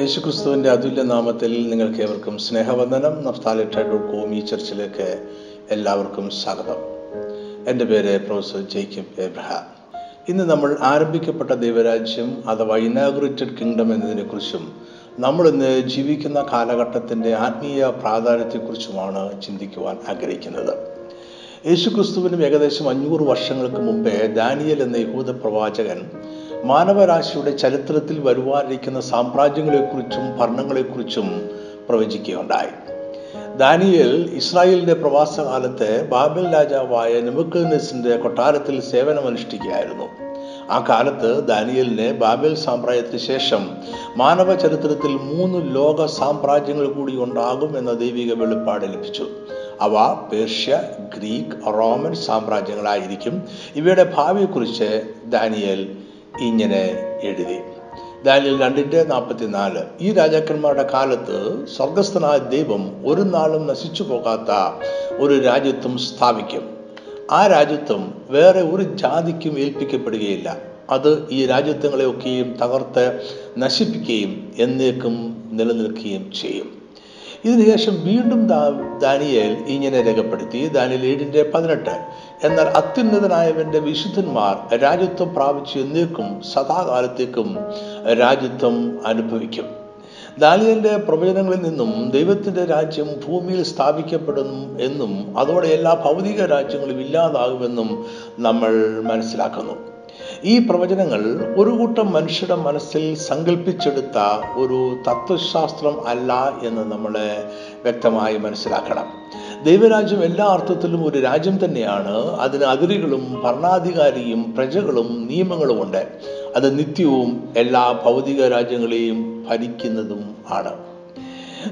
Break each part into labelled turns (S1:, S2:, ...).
S1: യേശുക്രിസ്തുവിന്റെ അതുല്യ നാമത്തിൽ നിങ്ങൾക്ക് ഏവർക്കും സ്നേഹവന്ദനം. നഫ്താലി ടൈഡോ കോം ഈ ചർച്ചിലേക്ക് എല്ലാവർക്കും സ്വാഗതം. എന്റെ പേര് പ്രൊഫസർ ജേക്കബ് എബ്രഹാം ഇന്ന് നമ്മൾ ആരംഭിക്കപ്പെട്ട ദൈവരാജ്യം അഥവാ ഇനാഗുറേറ്റഡ് കിങ്ഡം എന്നതിനെക്കുറിച്ചും നമ്മൾ ഇന്ന് ജീവിക്കുന്ന കാലഘട്ടത്തിന്റെ ആത്മീയ പ്രാധാന്യത്തെക്കുറിച്ചുമാണ് ചിന്തിക്കുവാൻ ആഗ്രഹിക്കുന്നത്. യേശുക്രിസ്തുവിനും ഏകദേശം അഞ്ഞൂറ് വർഷങ്ങൾക്ക് മുമ്പേ ദാനിയൽ എന്ന യഹൂദ പ്രവാചകൻ മാനവരാശിയുടെ ചരിത്രത്തിൽ വരുവാനിരിക്കുന്ന സാമ്രാജ്യങ്ങളെക്കുറിച്ചും ഭരണങ്ങളെക്കുറിച്ചും പ്രവചിക്കുകയുണ്ടായി. ദാനിയൽ ഇസ്രായേലിന്റെ പ്രവാസകാലത്ത് ബാബൽ രാജാവായ നെബുക്കദ്നസിന്റെ കൊട്ടാരത്തിൽ സേവനമനുഷ്ഠിക്കുകയായിരുന്നു. ആ കാലത്ത് ദാനിയലിനെ ബാബൽ സാമ്രാജ്യത്തിന് ശേഷം മാനവ ചരിത്രത്തിൽ മൂന്ന് ലോക സാമ്രാജ്യങ്ങൾ കൂടി ഉണ്ടാകും എന്ന ദൈവിക വെളിപ്പാട് ലഭിച്ചു. അവ പേർഷ്യ ഗ്രീക്ക് റോമൻ സാമ്രാജ്യങ്ങളായിരിക്കും. ഇവയുടെ ഭാവിയെക്കുറിച്ച് ദാനിയൽ ഇങ്ങനെ എഴുതി. ദാനിയൽ നാൽപ്പത്തി നാൽപ്പത്തിനാല് ഈ രാജാക്കന്മാരുടെ കാലത്ത് സ്വർഗസ്ഥനായ ദൈവം ഒരു നാളും നശിച്ചു പോകാത്ത ഒരു രാജ്യത്വം സ്ഥാപിക്കും. ആ രാജ്യത്വം വേറെ ഒരു ജാതിക്കും ഏൽപ്പിക്കപ്പെടുകയില്ല. അത് ഈ രാജ്യത്വങ്ങളെയൊക്കെയും തകർത്ത് നശിപ്പിക്കുകയും എന്നേക്കും നിലനിൽക്കുകയും ചെയ്യും. ഇതിനുശേഷം വീണ്ടും ദാനിയേൽ ഇങ്ങനെ രേഖപ്പെടുത്തി ദാനിയൽ ഏഴിന്റെ പതിനെട്ട്. എന്നാൽ അത്യുന്നതനായവന്റെ വിശുദ്ധന്മാർ രാജ്യത്വം പ്രാപിച്ച് എന്നേക്കും സദാകാലത്തേക്കും രാജ്യത്വം അനുഭവിക്കും. ദാനിയലിന്റെ പ്രവചനങ്ങളിൽ നിന്നും ദൈവത്തിന്റെ രാജ്യം ഭൂമിയിൽ സ്ഥാപിക്കപ്പെടും എന്നും അതോടെ എല്ലാ ഭൗതിക രാജ്യങ്ങളും ഇല്ലാതാകുമെന്നും നമ്മൾ മനസ്സിലാക്കുന്നു. ഈ പ്രവചനങ്ങൾ ഒരു കൂട്ടം മനുഷ്യരുടെ മനസ്സിൽ സങ്കല്പിച്ചെടുത്ത ഒരു തത്വശാസ്ത്രം അല്ല എന്ന് നമ്മൾ വ്യക്തമായി മനസ്സിലാക്കണം. ദൈവരാജ്യം എല്ലാ അർത്ഥത്തിലും ഒരു രാജ്യം തന്നെയാണ്. അതിന് അതിരുകളും ഭരണാധികാരിയും പ്രജകളും നിയമങ്ങളും ഉണ്ട്. അത് നിത്യവും എല്ലാ ഭൗതിക രാജ്യങ്ങളെയും ഭരിക്കുന്നതും ആണ്.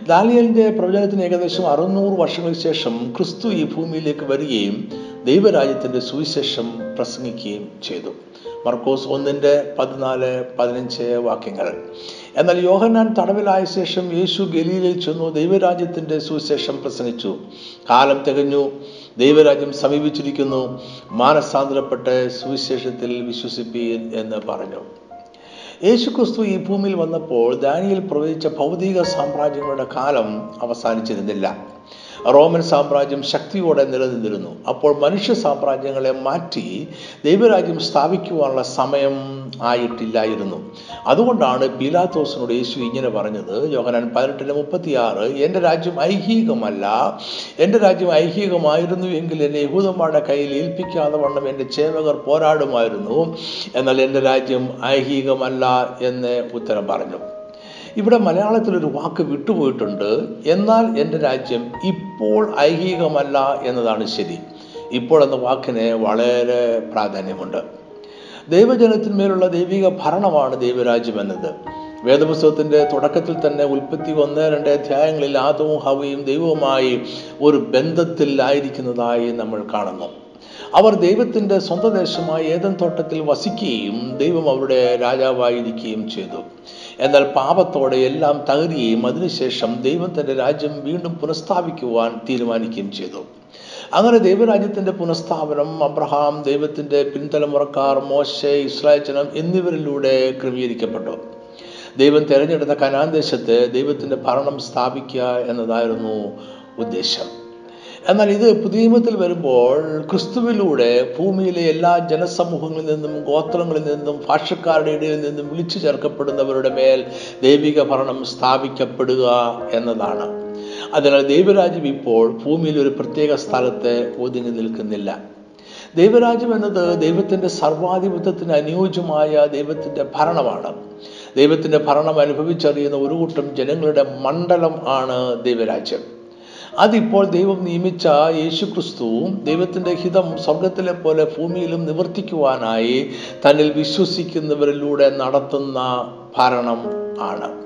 S1: ദാനിയലിന്റെ പ്രവചനത്തിന് ഏകദേശം അറുന്നൂറ് വർഷങ്ങൾക്ക് ശേഷം ക്രിസ്തു ഈ ഭൂമിയിലേക്ക് വരികയും ദൈവരാജ്യത്തിന്റെ സുവിശേഷം പ്രസംഗിക്കുകയും ചെയ്തു. മർക്കോസ് ഒന്നിന്റെ പതിനാല് പതിനഞ്ച് വാക്യങ്ങൾ. എന്നാൽ യോഹന്നാൻ തടവിലായ ശേഷം യേശു ഗലീലയിൽ ചെന്നു ദൈവരാജ്യത്തിന്റെ സുവിശേഷം പ്രസംഗിച്ചു. കാലം തികഞ്ഞു ദൈവരാജ്യം സമീപിച്ചിരിക്കുന്നു മാനസാന്തരപ്പെട്ട് സുവിശേഷത്തിൽ വിശ്വസിപ്പീൻ എന്ന് പറഞ്ഞു. യേശുക്രിസ്തു ഈ ഭൂമിയിൽ വന്നപ്പോൾ ദാനിയിൽ പ്രവചിച്ച ഭൗതിക സാമ്രാജ്യങ്ങളുടെ കാലം അവസാനിച്ചിരുന്നില്ല. റോമൻ സാമ്രാജ്യം ശക്തിയോടെ നിലനിന്നിരുന്നു. അപ്പോൾ മനുഷ്യ സാമ്രാജ്യങ്ങളെ മാറ്റി ദൈവരാജ്യം സ്ഥാപിക്കുവാനുള്ള സമയം ആയിട്ടില്ലായിരുന്നു. അതുകൊണ്ടാണ് പീലാത്തോസിനോട് യേശു ഇങ്ങനെ പറഞ്ഞത്. യോഹനാൻ പതിനെട്ടിന് മുപ്പത്തിയാറ് എന്റെ രാജ്യം ഐഹികമല്ല. എന്റെ രാജ്യം ഐഹികമായിരുന്നു എങ്കിൽ എന്നെ യഹൂദന്മാരുടെ കയ്യിൽ ഏൽപ്പിക്കാതെ വണ്ണം എന്റെ ചേവകർ പോരാടുമായിരുന്നു. എന്നാൽ എന്റെ രാജ്യം ഐഹികമല്ല എന്ന് ഉത്തരം പറഞ്ഞു. ഇവിടെ മലയാളത്തിൽ ഒരു വാക്ക് വിട്ടുപോയിട്ടുണ്ട്. എന്നാൽ എന്റെ രാജ്യം ഇപ്പോൾ ഐഹികമല്ല എന്നതാണ് ശരി. ഇപ്പോൾ എന്ന വാക്കിന് വളരെ പ്രാധാന്യമുണ്ട്. ദൈവജനത്തിന്മേലുള്ള ദൈവിക ഭരണമാണ് ദൈവരാജ്യം എന്നത്. വേദപുസ്തകത്തിന്റെ തുടക്കത്തിൽ തന്നെ ഉൽപ്പത്തി ഒന്ന് രണ്ട് അധ്യായങ്ങളിൽ ആദവും ഹവയും ദൈവവുമായി ഒരു ബന്ധത്തിലായിരിക്കുന്നതായി നമ്മൾ കാണുന്നു. അവർ ദൈവത്തിന്റെ സ്വന്തം ദേശമായ ഏതൻ തോട്ടത്തിൽ വസിക്കുകയും ദൈവം അവരുടെ രാജാവായിരിക്കുകയും ചെയ്തു. എന്നാൽ പാപത്തോടെ എല്ലാം തകരുകയും അതിനുശേഷം ദൈവം തന്റെ രാജ്യം വീണ്ടും പുനഃസ്ഥാപിക്കുവാൻ തീരുമാനിക്കുകയും ചെയ്തു. അങ്ങനെ ദൈവരാജ്യത്തിന്റെ പുനഃസ്ഥാപനം അബ്രഹാം ദൈവത്തിന്റെ പിൻതലമുറക്കാർ മോശെ ഇസ്രായേൽ ജനം എന്നിവരിലൂടെ ക്രമീകരിക്കപ്പെട്ടു. ദൈവം തിരഞ്ഞെടുത്ത കനാൻ ദേശത്ത് ദൈവത്തിന്റെ ഭരണം സ്ഥാപിക്കുക എന്നതായിരുന്നു ഉദ്ദേശം. എന്നാൽ ഇത് പുതിയമത്തിൽ വരുമ്പോൾ ക്രിസ്തുവിലൂടെ ഭൂമിയിലെ എല്ലാ ജനസമൂഹങ്ങളിൽ നിന്നും ഗോത്രങ്ങളിൽ നിന്നും ഭാഷക്കാരുടെ ഇടയിൽ നിന്നും വിളിച്ചു ചേർക്കപ്പെടുന്നവരുടെ മേൽ ദൈവിക ഭരണം സ്ഥാപിക്കപ്പെടുക എന്നതാണ്. അതിനാൽ ദൈവരാജ്യം ഇപ്പോൾ ഭൂമിയിൽ ഒരു പ്രത്യേക സ്ഥലത്ത് ഒതുങ്ങി നിൽക്കുന്നില്ല. ദൈവരാജ്യം എന്നത് ദൈവത്തിന്റെ സർവാധിപത്യത്തിന് അനുയോജ്യമായ ദൈവത്തിന്റെ ഭരണമാണ്. ദൈവത്തിന്റെ ഭരണം അനുഭവിച്ചറിയുന്ന ഒരു കൂട്ടം ജനങ്ങളുടെ മണ്ഡലം ആണ് ദൈവരാജ്യം. അതിപ്പോൾ ദൈവം നിയമിച്ച യേശു ക്രിസ്തുവും ദൈവത്തിന്റെ ഹിതം സ്വർഗത്തിലെ പോലെ ഭൂമിയിലും നിവർത്തിക്കുവാനായി തന്നിൽ വിശ്വസിക്കുന്നവരിലൂടെ നടത്തുന്ന ഭരണം ആണ്.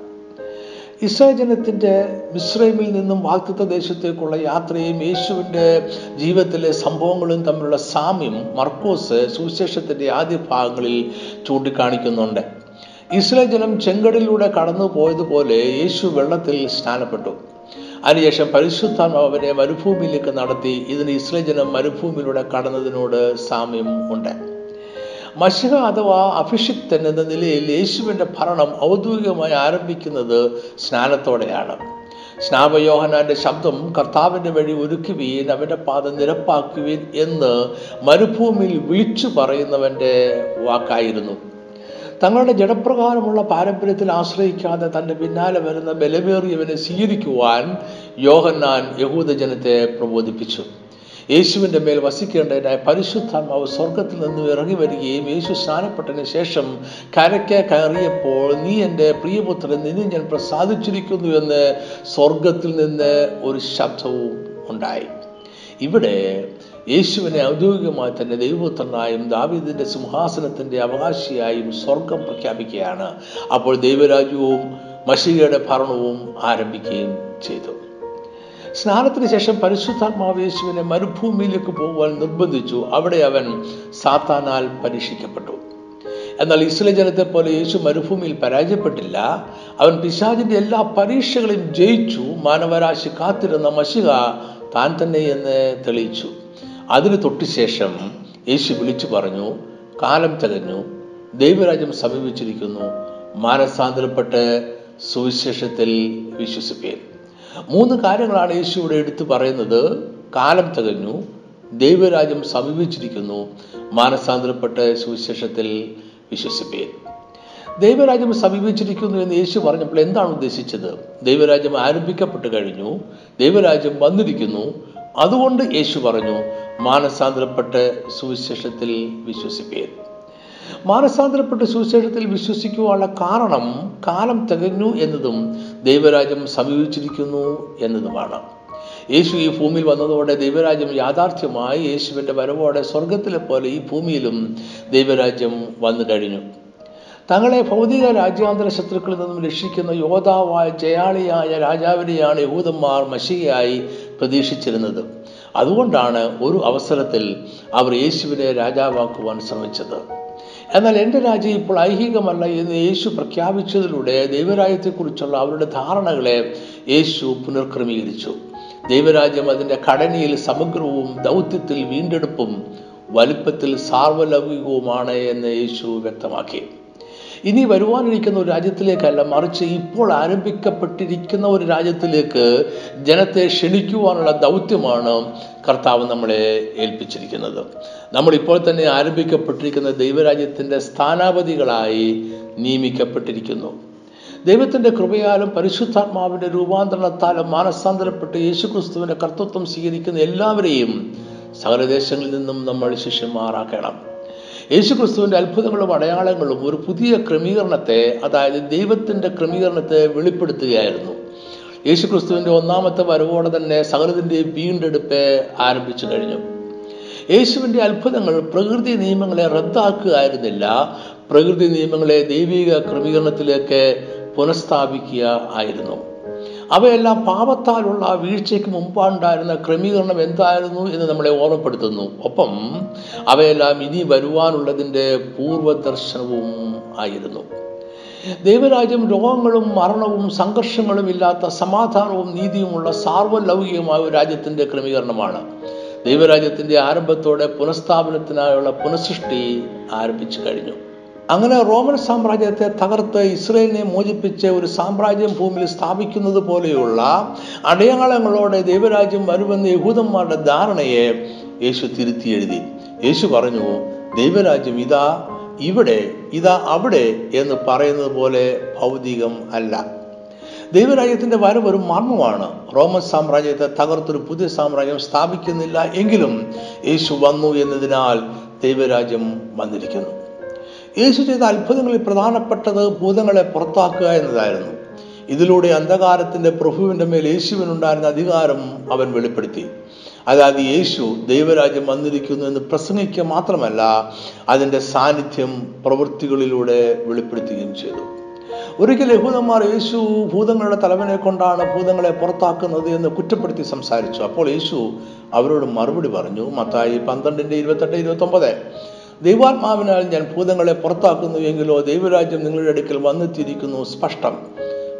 S1: ഇസ്രായേൽ ജനത്തിന്റെ മിശ്രൈമിൽ നിന്നും വാക്തത്വ ദേശത്തേക്കുള്ള യാത്രയും യേശുവിന്റെ ജീവിതത്തിലെ സംഭവങ്ങളും തമ്മിലുള്ള സാമ്യം മർക്കോസ് സുവിശേഷത്തിന്റെ ആദ്യ ഭാഗങ്ങളിൽ ചൂണ്ടിക്കാണിക്കുന്നുണ്ട്. ഇസ്രായേൽ ജനം ചെങ്കടലിലൂടെ കടന്നു പോയതുപോലെ യേശു വെള്ളത്തിൽ സ്നാനപ്പെട്ടു. അതിനുശേഷം പരിശുദ്ധം അവരെ മരുഭൂമിയിലേക്ക് നടത്തി ഇതിന് ഇസ്രായേൽ ജനം മരുഭൂമിയിലൂടെ കടന്നതിനോട് സാമ്യം ഉണ്ട്. മഷിക അഥവാ അഭിഷിക്തൻ എന്ന നിലയിൽ യേശുവിന്റെ ഭരണം ഔദ്യോഗികമായി ആരംഭിക്കുന്നത് സ്നാനത്തോടെയാണ്. സ്നാപയോഹനാന്റെ ശബ്ദം കർത്താവിന്റെ വഴി ഒരുക്കുവീൻ അവന്റെ പാത നിരപ്പാക്കുവീൻ എന്ന് മരുഭൂമിയിൽ വിളിച്ചു പറയുന്നവന്റെ വാക്കായിരുന്നു. തങ്ങളുടെ ജഡപ്രകാരമുള്ള പാരമ്പര്യത്തിൽ ആശ്രയിക്കാതെ തന്റെ പിന്നാലെ വരുന്ന ബലമേറിയവനെ സ്വീകരിക്കുവാൻ യോഹന്നാൻ യഹൂദജനത്തെ പ്രബോധിപ്പിച്ചു. യേശുവിന്റെ മേൽ വസിക്കേണ്ടതിനായ പരിശുദ്ധാത്മാവ് സ്വർഗത്തിൽ നിന്നും ഇറങ്ങി വരികയും യേശു സ്നാനപ്പെട്ടതിന് ശേഷം കരയ്ക്ക് കയറിയപ്പോൾ നീ എന്റെ പ്രിയപുത്രൻ നിന്നെ ഞാൻ പ്രസാദിച്ചിരിക്കുന്നു എന്ന് സ്വർഗത്തിൽ നിന്ന് ഒരു ശബ്ദവും ഉണ്ടായി. ഇവിടെ യേശുവിനെ ഔദ്യോഗികമായി തന്നെ ദൈവപുത്രനായും ദാവീദിന്റെ സിംഹാസനത്തിന്റെ അവകാശിയായും സ്വർഗം പ്രഖ്യാപിക്കുകയാണ്. അപ്പോൾ ദൈവരാജ്യവും മഷികയുടെ ഭരണവും ആരംഭിക്കുകയും ചെയ്തു. സ്നാനത്തിന് ശേഷം പരിശുദ്ധാത്മാവ് യേശുവിനെ മരുഭൂമിയിലേക്ക് പോകുവാൻ നിർബന്ധിച്ചു. അവിടെ അവൻ സാത്താനാൽ പരീക്ഷിക്കപ്പെട്ടു. എന്നാൽ ഇസ്ലേ ജനത്തെ പോലെ യേശു മരുഭൂമിയിൽ പരാജയപ്പെട്ടില്ല. അവൻ പിശാചിന്റെ എല്ലാ പരീക്ഷകളെയും ജയിച്ചു. മാനവരാശി കാത്തിരുന്ന മഷിക താൻ തന്നെ എന്ന് തെളിയിച്ചു. അതിന് തൊട്ടു ശേഷം യേശു വിളിച്ചു പറഞ്ഞു കാലം തികഞ്ഞു. ദൈവരാജ്യം സമീപിച്ചിരിക്കുന്നു. മാനസാന്തരപ്പെട്ട് സുവിശേഷത്തിൽ വിശ്വസിപ്പേൻ. മൂന്ന് കാര്യങ്ങളാണ് യേശു ഇവിടെ എടുത്തു പറയുന്നത്. കാലം തികഞ്ഞു ദൈവരാജ്യം സമീപിച്ചിരിക്കുന്നു. മാനസാന്തരപ്പെട്ട് സുവിശേഷത്തിൽ വിശ്വസിപ്പേൻ. ദൈവരാജ്യം സമീപിച്ചിരിക്കുന്നു എന്ന് യേശു പറഞ്ഞപ്പോൾ എന്താണ് ഉദ്ദേശിച്ചത്? ദൈവരാജ്യം ആരംഭിക്കപ്പെട്ട് കഴിഞ്ഞു ദൈവരാജ്യം വന്നിരിക്കുന്നു. അതുകൊണ്ട് യേശു പറഞ്ഞു മാനസാന്തരപ്പെട്ട് സുവിശേഷത്തിൽ വിശ്വസിപ്പേ മാനസാന്തരപ്പെട്ട് സുവിശേഷത്തിൽ വിശ്വസിക്കുവാനുള്ള കാരണം കാലം തികഞ്ഞു എന്നതും ദൈവരാജ്യം സമീപിച്ചിരിക്കുന്നു എന്നതുമാണ്. യേശു ഈ ഭൂമിയിൽ വന്നതോടെ ദൈവരാജ്യം യാഥാർത്ഥ്യമായി യേശുവിന്റെ വരവോടെ സ്വർഗത്തിലെ പോലെ ഈ ഭൂമിയിലും ദൈവരാജ്യം വന്നു കഴിഞ്ഞു. തങ്ങളെ ഭൗതിക രാജ്യാന്തര ശത്രുക്കളിൽ നിന്നും രക്ഷിക്കുന്ന യോദ്ധാവായ ജയാളിയായ രാജാവിനെയാണ് യഹൂദന്മാർ മഷികയായി പ്രതീക്ഷിച്ചിരുന്നത്. അതുകൊണ്ടാണ് ഒരു അവസരത്തിൽ അവർ യേശുവിനെ രാജാവാക്കുവാൻ ശ്രമിച്ചത്. എന്നാൽ എന്റെ രാജ്യം ഇപ്പോൾ ഐഹികമല്ല എന്ന് യേശു പ്രഖ്യാപിച്ചതിലൂടെ ദൈവരാജ്യത്തെക്കുറിച്ചുള്ള അവരുടെ ധാരണകളെ യേശു പുനർക്രമീകരിച്ചു. ദൈവരാജ്യം അതിന്റെ ഘടനയിൽ സമഗ്രവും ദൗത്യത്തിൽ വീണ്ടെടുപ്പും വലുപ്പത്തിൽ സാർവലൗകികവുമാണ് എന്ന് യേശു വ്യക്തമാക്കി. ഇനി വരുവാനിരിക്കുന്ന ഒരു രാജ്യത്തിലേക്കല്ല മറിച്ച് ഇപ്പോൾ ആരംഭിക്കപ്പെട്ടിരിക്കുന്ന ഒരു രാജ്യത്തിലേക്ക് ജനത്തെ ക്ഷണിക്കുവാനുള്ള ദൗത്യമാണ് കർത്താവ് നമ്മളെ ഏൽപ്പിച്ചിരിക്കുന്നത്. നമ്മൾ ഇപ്പോൾ തന്നെ ആരംഭിക്കപ്പെട്ടിരിക്കുന്ന ദൈവരാജ്യത്തിന്റെ സ്ഥാനാപതികളായി നിയമിക്കപ്പെട്ടിരിക്കുന്നു. ദൈവത്തിന്റെ കൃപയാലും പരിശുദ്ധാത്മാവിന്റെ രൂപാന്തരണത്താലും മാനസാന്തരപ്പെട്ട് യേശുക്രിസ്തുവിന്റെ കർത്തൃത്വം സ്വീകരിക്കുന്ന എല്ലാവരെയും സകലദേശങ്ങളിൽ നിന്നും നമ്മൾ ശിഷ്യന്മാരാക്കണം. യേശുക്രിസ്തുവിന്റെ അത്ഭുതങ്ങളും അടയാളങ്ങളും ഒരു പുതിയ ക്രമീകരണത്തെ അതായത് ദൈവത്തിന്റെ ക്രമീകരണത്തെ വെളിപ്പെടുത്തുകയായിരുന്നു. യേശുക്രിസ്തുവിന്റെ ഒന്നാമത്തെ വരവോടെ തന്നെ സകലത്തിന്റെ വീണ്ടെടുപ്പ് ആരംഭിച്ചു കഴിഞ്ഞു. യേശുവിന്റെ അത്ഭുതങ്ങൾ പ്രകൃതി നിയമങ്ങളെ റദ്ദാക്കുകയായിരുന്നില്ല. പ്രകൃതി നിയമങ്ങളെ ദൈവിക ക്രമീകരണത്തിലേക്ക് പുനഃസ്ഥാപിക്കുക ആയിരുന്നു. അവയെല്ലാം പാപത്താലുള്ള വീഴ്ചയ്ക്ക് മുമ്പാണ്ടായിരുന്ന ക്രമീകരണം എന്തായിരുന്നു എന്ന് നമ്മളെ ഓർമ്മപ്പെടുത്തുന്നു. ഒപ്പം അവയെല്ലാം ഇനി വരുവാനുള്ളതിന്റെ പൂർവദർശനവും ആയിരുന്നു. ദൈവരാജ്യം രോഗങ്ങളും മരണവും സംഘർഷങ്ങളും ഇല്ലാത്ത സമാധാനവും നീതിയുമുള്ള സാർവലൗകികമായ ഒരു രാജ്യത്തിന്റെ ക്രമീകരണമാണ്. ദൈവരാജ്യത്തിന്റെ ആരംഭത്തോടെ പുനഃസ്ഥാപനത്തിനായുള്ള പുനഃസൃഷ്ടി ആരംഭിച്ചു കഴിഞ്ഞു. അങ്ങനെ റോമൻ സാമ്രാജ്യത്തെ തകർത്ത് ഇസ്രയേലിനെ മോചിപ്പിച്ച് ഒരു സാമ്രാജ്യം ഭൂമിയിൽ സ്ഥാപിക്കുന്നത് പോലെയുള്ള അടയാളങ്ങളോടെ ദൈവരാജ്യം വരുമെന്ന യഹൂദന്മാരുടെ ധാരണയെ യേശു തിരുത്തി എഴുതി. യേശു പറഞ്ഞു ദൈവരാജ്യം ഇതാ ഇവിടെ ഇതാ അവിടെ എന്ന് പറയുന്നത് പോലെ ഭൗതികം അല്ല. ദൈവരാജ്യത്തിന്റെ വരവ് ഒരു മർമ്മമാണ്. റോമൻ സാമ്രാജ്യത്തെ തകർത്തൊരു പുതിയ സാമ്രാജ്യം സ്ഥാപിക്കുന്നില്ല എങ്കിലും യേശു വന്നു എന്നതിനാൽ ദൈവരാജ്യം വന്നിരിക്കുന്നു. യേശു ചെയ്ത അത്ഭുതങ്ങളിൽ പ്രധാനപ്പെട്ടത് ഭൂതങ്ങളെ പുറത്താക്കുക എന്നതായിരുന്നു. ഇതിലൂടെ അന്ധകാരത്തിന്റെ പ്രഭുവിന്റെ മേൽ യേശുവിനുണ്ടായിരുന്ന അധികാരം അവൻ വെളിപ്പെടുത്തി. അതായത് യേശു ദൈവരാജ്യം വന്നിരിക്കുന്നു എന്ന് പ്രസംഗിക്കുക മാത്രമല്ല അതിന്റെ സാന്നിധ്യം പ്രവൃത്തികളിലൂടെ വെളിപ്പെടുത്തുകയും ചെയ്തു. ഒരിക്കൽ യഹൂദന്മാർ യേശു ഭൂതങ്ങളുടെ തലവനെ കൊണ്ടാണ് ഭൂതങ്ങളെ പുറത്താക്കുന്നത് എന്ന് കുറ്റപ്പെടുത്തി സംസാരിച്ചു. അപ്പോൾ യേശു അവരോട് മറുപടി പറഞ്ഞു മത്തായി പന്ത്രണ്ടിന്റെ ഇരുപത്തെട്ട് ഇരുപത്തി ഒമ്പത് ദൈവാത്മാവിനാൽ ഞാൻ ഭൂതങ്ങളെ പുറത്താക്കുന്നു എങ്കിലോ ദൈവരാജ്യം നിങ്ങളുടെ അടുക്കൽ വന്നെത്തിയിരിക്കുന്നു സ്പഷ്ടം.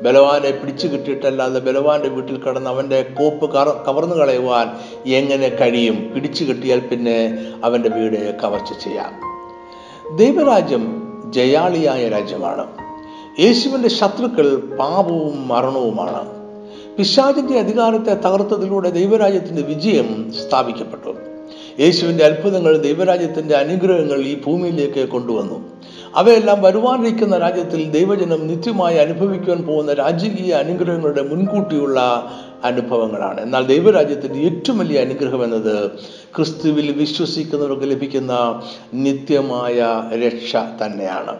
S1: ബലവാനെ പിടിച്ചു കിട്ടിയിട്ടല്ലാതെ ബലവാന്റെ വീട്ടിൽ കടന്ന് അവന്റെ കോപ്പ് കവർന്നു കളയുവാൻ എങ്ങനെ കഴിയും? പിടിച്ചു കിട്ടിയാൽ പിന്നെ അവന്റെ വീട് കവർച്ച ചെയ്യാം. ദൈവരാജ്യം ജയാളിയായ രാജ്യമാണ്. യേശുവിന്റെ ശത്രുക്കൾ പാപവും മരണവുമാണ്. പിശാചിന്റെ അധികാരത്തെ തകർത്തതിലൂടെ ദൈവരാജ്യത്തിന്റെ വിജയം സ്ഥാപിക്കപ്പെട്ടു. യേശുവിന്റെ അത്ഭുതങ്ങൾ ദൈവരാജ്യത്തിന്റെ അനുഗ്രഹങ്ങൾ ഈ ഭൂമിയിലേക്ക് കൊണ്ടുവന്നു. അവയെല്ലാം വരുവാനിരിക്കുന്ന രാജ്യത്തിൽ ദൈവജനം നിത്യമായി അനുഭവിക്കുവാൻ പോകുന്ന രാജകീയ അനുഗ്രഹങ്ങളുടെ മുൻകൂട്ടിയുള്ള അനുഭവങ്ങളാണ്. എന്നാൽ ദൈവരാജ്യത്തിന്റെ ഏറ്റവും വലിയ അനുഗ്രഹം എന്നത് ക്രിസ്തുവിൽ വിശ്വസിക്കുന്നവർക്ക് ലഭിക്കുന്ന നിത്യമായ രക്ഷ തന്നെയാണ്.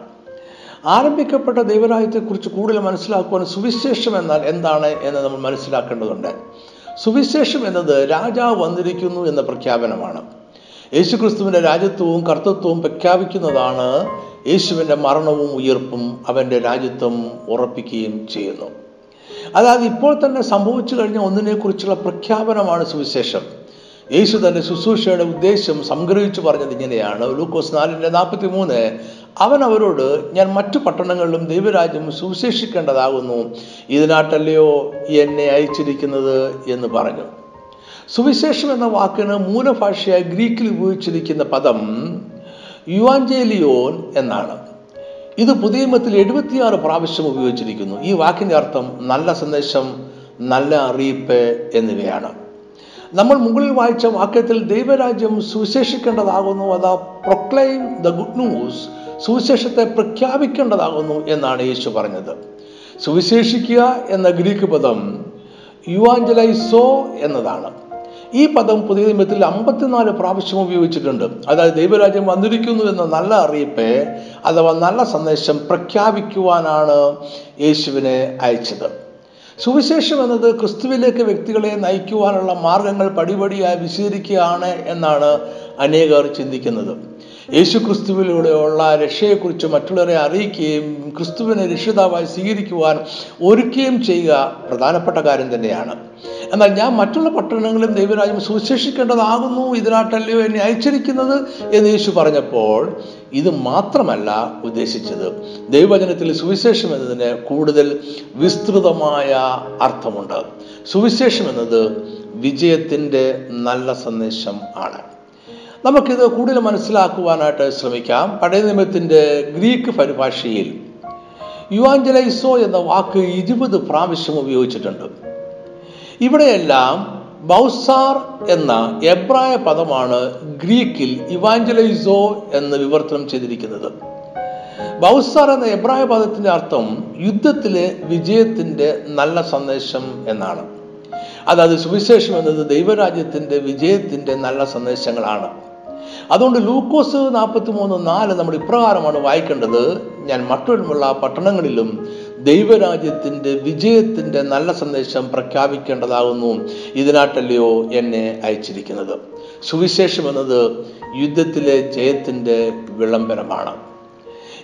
S1: ആരംഭിക്കപ്പെട്ട ദൈവരാജ്യത്തെക്കുറിച്ച് കൂടുതൽ മനസ്സിലാക്കുവാൻ സുവിശേഷം എന്നാൽ എന്താണ് എന്ന് നമ്മൾ മനസ്സിലാക്കേണ്ടതുണ്ട്. സുവിശേഷം എന്നത് രാജാവ് വന്നിരിക്കുന്നു എന്ന പ്രഖ്യാപനമാണ്. യേശുക്രിസ്തുവിന്റെ രാജ്യത്വവും കർത്തത്വവും പ്രഖ്യാപിക്കുന്നതാണ് യേശുവിന്റെ മരണവും ഉയർപ്പും അവന്റെ രാജ്യത്വം ഉറപ്പിക്കുകയും ചെയ്യുന്നു. അതായത് ഇപ്പോൾ തന്നെ സംഭവിച്ചു കഴിഞ്ഞ ഒന്നിനെക്കുറിച്ചുള്ള പ്രഖ്യാപനമാണ് സുവിശേഷം. യേശു തന്റെ ശുശ്രൂഷയുടെ ഉദ്ദേശം സംഗ്രഹിച്ചു പറഞ്ഞത് ഇങ്ങനെയാണ്. ലൂക്കോസ് നാലിന്റെ നാൽപ്പത്തി മൂന്ന് അവൻ അവരോട് ഞാൻ മറ്റു പട്ടണങ്ങളിലും ദൈവരാജ്യം സുവിശേഷിക്കേണ്ടതാകുന്നു. ഇതിനാട്ടല്ലയോ എന്നെ അയച്ചിരിക്കുന്നത്? എന്ന് പറഞ്ഞു. സുവിശേഷം എന്ന വാക്കിന് മൂലഭാഷയായി ഗ്രീക്കിൽ ഉപയോഗിച്ചിരിക്കുന്ന പദം യുവാഞ്ചേലിയോൻ എന്നാണ്. ഇത് പുതിയ നിയമത്തിൽ എഴുപത്തിയാറ് പ്രാവശ്യം ഉപയോഗിച്ചിരിക്കുന്നു. ഈ വാക്കിന്റെ അർത്ഥം നല്ല സന്ദേശം നല്ല അറിയിപ്പ് എന്നിവയാണ്. നമ്മൾ മുകളിൽ വായിച്ച വാക്യത്തിൽ ദൈവരാജ്യം സുവിശേഷിക്കേണ്ടതാകുന്നു അതാ പ്രൊക്ലൈം ദ ഗുഡ് ന്യൂസ് സുവിശേഷത്തെ പ്രഖ്യാപിക്കേണ്ടതാകുന്നു എന്നാണ് യേശു പറഞ്ഞത്. സുവിശേഷിക്കുക എന്ന ഗ്രീക്ക് പദം യുവാഞ്ചലൈസോ എന്നതാണ്. ഈ പദം പുതിയ നിയമത്തിൽ അമ്പത്തിനാല് പ്രാവശ്യം ഉപയോഗിച്ചിട്ടുണ്ട്. അതായത് ദൈവരാജ്യം വന്നിരിക്കുന്നു എന്ന നല്ല അറിയിപ്പ് അഥവാ നല്ല സന്ദേശം പ്രഖ്യാപിക്കുവാനാണ് യേശുവിനെ അയച്ചത്. സുവിശേഷം എന്നത് ക്രിസ്തുവിലേക്ക് വ്യക്തികളെ നയിക്കുവാനുള്ള മാർഗങ്ങൾ പടിപടിയായി വിശദീകരിക്കുകയാണ് എന്നാണ് അനേകർ ചിന്തിക്കുന്നത്. യേശു ക്രിസ്തുവിലൂടെയുള്ള രക്ഷയെക്കുറിച്ച് മറ്റുള്ളവരെ അറിയിക്കുകയും ക്രിസ്തുവിനെ രക്ഷിതാവായി സ്വീകരിക്കുവാൻ ഒരുക്കുകയും ചെയ്യുക പ്രധാനപ്പെട്ട കാര്യം തന്നെയാണ്. എന്നാൽ ഞാൻ മറ്റുള്ള പട്ടണങ്ങളും ദൈവരാജ്യം സുവിശേഷിക്കേണ്ടതാകുന്നു ഇതിനാട്ടല്ലയോ എന്നെ അയച്ചിരിക്കുന്നത് എന്ന് യേശു പറഞ്ഞപ്പോൾ ഇത് മാത്രമല്ല ഉദ്ദേശിച്ചത്. ദൈവവചനത്തിൽ സുവിശേഷം എന്നതിന് കൂടുതൽ വിസ്തൃതമായ അർത്ഥമുണ്ട്. സുവിശേഷം എന്നത് വിജയത്തിന്റെ നല്ല സന്ദേശം ആണ്. നമുക്കിത് കൂടുതൽ മനസ്സിലാക്കുവാനായിട്ട് ശ്രമിക്കാം. പഴയ നിയമത്തിന്റെ ഗ്രീക്ക് പരിഭാഷയിൽ യുവാഞ്ചലൈസോ എന്ന വാക്ക് ഇരുപത് പ്രാവശ്യം ഉപയോഗിച്ചിട്ടുണ്ട്. ഇവിടെയെല്ലാം ബൗസാർ എന്ന എബ്രായ പദമാണ് ഗ്രീക്കിൽ ഇവാഞ്ചലൈസോ എന്ന് വിവർത്തനം ചെയ്തിരിക്കുന്നത്. ബൗസാർ എന്ന എബ്രായ പദത്തിന്റെ അർത്ഥം യുദ്ധത്തിലെ വിജയത്തിന്റെ നല്ല സന്ദേശം എന്നാണ്. അതായത് സുവിശേഷം എന്നത് ദൈവരാജ്യത്തിന്റെ വിജയത്തിന്റെ നല്ല സന്ദേശങ്ങളാണ്. അതുകൊണ്ട് ലൂക്കോസ് നാൽപ്പത്തി മൂന്ന് നാല് നമ്മൾ ഇപ്രകാരമാണ് വായിക്കേണ്ടത്. ഞാൻ മറ്റുള്ള പട്ടണങ്ങളിലും ദൈവരാജ്യത്തിന്റെ വിജയത്തിന്റെ നല്ല സന്ദേശം പ്രഖ്യാപിക്കേണ്ടതാകുന്നു. ഇതിനാട്ടല്ലയോ എന്നെ അയച്ചിരിക്കുന്നത്. സുവിശേഷം എന്നത് യുദ്ധത്തിലെ ജയത്തിന്റെ വിളംബരമാണ്.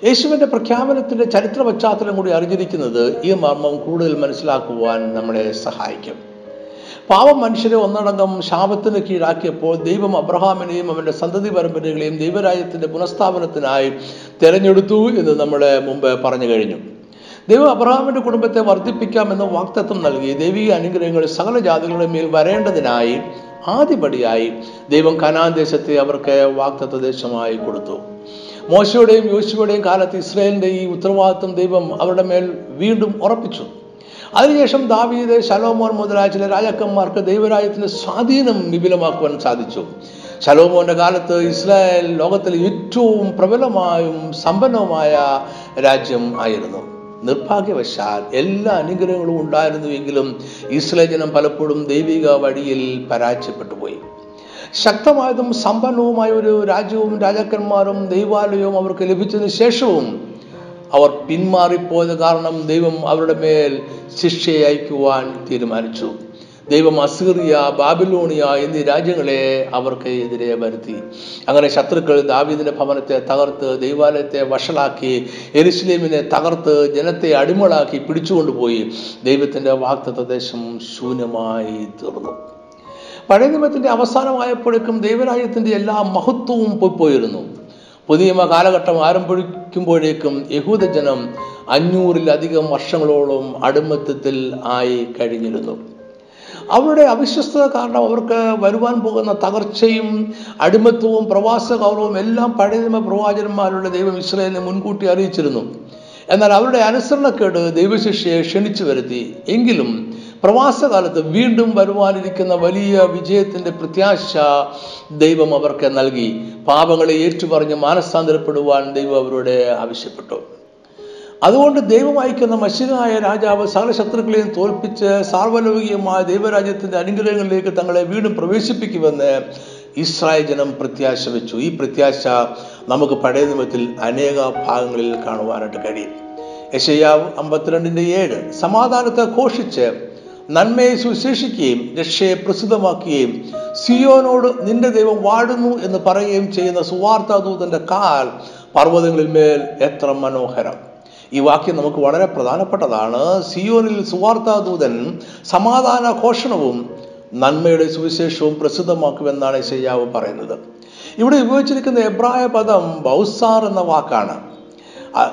S1: യേശുവിന്റെ പ്രഖ്യാപനത്തിന്റെ ചരിത്ര പശ്ചാത്തലം കൂടി അറിഞ്ഞിരിക്കുന്നത് ഈ മർമ്മം കൂടുതൽ മനസ്സിലാക്കുവാൻ നമ്മളെ സഹായിക്കും. പാവം മനുഷ്യരെ ഒന്നടങ്കം ശാപത്തിന് കീഴാക്കിയപ്പോൾ ദൈവം അബ്രഹാമിനെയും അവന്റെ സന്തതി പരമ്പരകളെയും ദൈവരാജ്യത്തിന്റെ പുനഃസ്ഥാപനത്തിനായി തിരഞ്ഞെടുത്തു എന്ന് നമ്മൾ മുമ്പ് പറഞ്ഞു കഴിഞ്ഞു. ദൈവം അബ്രഹാമിന്റെ കുടുംബത്തെ വർദ്ധിപ്പിക്കാമെന്ന വാക്തത്വം നൽകി ദൈവിക അനുഗ്രഹങ്ങൾ സകല ജാതികളുടെ മേൽ വരേണ്ടതിനായി ആദ്യപടിയായി ദൈവം കനാൻ ദേശത്തെ അവർക്ക് വാക്തത്വ ദേശമായി കൊടുത്തു. മോശയുടെയും യോശുവയുടെയും കാലത്ത് ഇസ്രയേലിന്റെ ഈ ഉത്തരവാദിത്വം ദൈവം അവരുടെ മേൽ വീണ്ടും ഉറപ്പിച്ചു. അതിനുശേഷം ദാവീദ് ശലോമോൻ മുതലായ ചില രാജാക്കന്മാർക്ക് ദൈവരാജ്യത്തിന്റെ സ്വാധീനം വിപുലമാക്കുവാൻ സാധിച്ചു. ശലോമോന്റെ കാലത്ത് ഇസ്രായേൽ ലോകത്തിലെ ഏറ്റവും പ്രബലമായും സമ്പന്നവുമായ രാജ്യം ആയിരുന്നു. നിർഭാഗ്യവശാൽ എല്ലാ അനുഗ്രഹങ്ങളും ഉണ്ടായിരുന്നുവെങ്കിലും ഇസ്രായേൽ ജനം പലപ്പോഴും ദൈവിക വഴിയിൽ പരാജയപ്പെട്ടു പോയി ശക്തമായതും സമ്പന്നവുമായ ഒരു രാജ്യവും രാജാക്കന്മാരും ദൈവാലയവും അവർക്ക് ലഭിച്ചതിന് ശേഷവും അവർ പിന്മാറിപ്പോയത് കാരണം ദൈവം അവരുടെ മേൽ ശിക്ഷയെ അയക്കുവാൻ തീരുമാനിച്ചു. ദൈവം അസീറിയ ബാബിലോണിയ എന്നീ രാജ്യങ്ങളെ അവർക്ക് എതിരെ വരുത്തി. അങ്ങനെ ശത്രുക്കൾ ദാവീദിന്റെ ഭവനത്തെ തകർത്ത് ദൈവാലയത്തെ വഷളാക്കി എരുസലേമിനെ തകർത്ത് ജനത്തെ അടിമളാക്കി പിടിച്ചുകൊണ്ടുപോയി. ദൈവത്തിന്റെ വാക്തത്വ ദേശം ശൂന്യമായി തീർന്നു. പഴയ നിയമത്തിന്റെ അവസാനമായപ്പോഴേക്കും ദൈവരാജ്യത്തിന്റെ എല്ലാ മഹത്വവും പോയിപ്പോയിരുന്നു പുതിയ കാലഘട്ടം ആരംഭിക്കുമ്പോഴേക്കും യഹൂദജനം അഞ്ഞൂറിലധികം വർഷങ്ങളോളം അടിമത്തത്തിൽ ആയി കഴിഞ്ഞിരുന്നു. അവരുടെ അവിശ്വസ്തത കാരണം അവർക്ക് വരുവാൻ പോകുന്ന തകർച്ചയും അടിമത്വവും പ്രവാസ ഗൗരവവും എല്ലാം പഴയ പ്രവാചകന്മാരുടെ ദൈവം ഇസ്രയേലിനെ മുൻകൂട്ടി അറിയിച്ചിരുന്നു. എന്നാൽ അവരുടെ അനുസരണക്കേട് ദൈവശിക്ഷയെ ക്ഷണിച്ചു വരുത്തി. എങ്കിലും പ്രവാസകാലത്ത് വീണ്ടും വരുവാനിരിക്കുന്ന വലിയ വിജയത്തിന്റെ പ്രത്യാശ ദൈവം അവർക്ക് നൽകി. പാപങ്ങളെ ഏറ്റുപറഞ്ഞ് മാനസാന്തരപ്പെടുവാൻ ദൈവം അവരോട് ആവശ്യപ്പെട്ടു. അതുകൊണ്ട് ദൈവം അയക്കുന്ന മഷിനായ രാജാവ് സകല ശത്രുക്കളെയും തോൽപ്പിച്ച് സാർവലൗകികമായ ദൈവരാജ്യത്തിന്റെ അനുഗ്രഹങ്ങളിലേക്ക് തങ്ങളെ വീണ്ടും പ്രവേശിപ്പിക്കുമെന്ന് ഇസ്രായേൽ ജനം പ്രത്യാശ വെച്ചു ഈ പ്രത്യാശ നമുക്ക് പഴയ നിയമത്തിൽ അനേക ഭാഗങ്ങളിൽ കാണുവാനായിട്ട് കഴിയും. യശയാവ് അമ്പത്തിരണ്ടിന്റെ ഏഴ് സമാധാനത്തെ ഘോഷിച്ച് നന്മയെ സുശേഷിക്കുകയും രക്ഷയെ പ്രസിദ്ധമാക്കുകയും സിയോനോട് നിന്റെ ദൈവം വാഴുന്നു എന്ന് പറയുകയും ചെയ്യുന്ന സുവാർത്താദൂതന്റെ കാൽ പർവതങ്ങളിൽ മേൽ എത്ര മനോഹരം. ഈ വാക്യം നമുക്ക് വളരെ പ്രധാനപ്പെട്ടതാണ്. സിയോനിൽ സുവാർത്താദൂതൻ സമാധാന ഘോഷണവും നന്മയുടെ സുവിശേഷവും പ്രസിദ്ധമാക്കുമെന്നാണ് ശയ്യാവ് പറയുന്നത്. ഇവിടെ ഉപയോഗിച്ചിരിക്കുന്ന എബ്രായ പദം ബൗസാർ എന്ന വാക്കാണ്.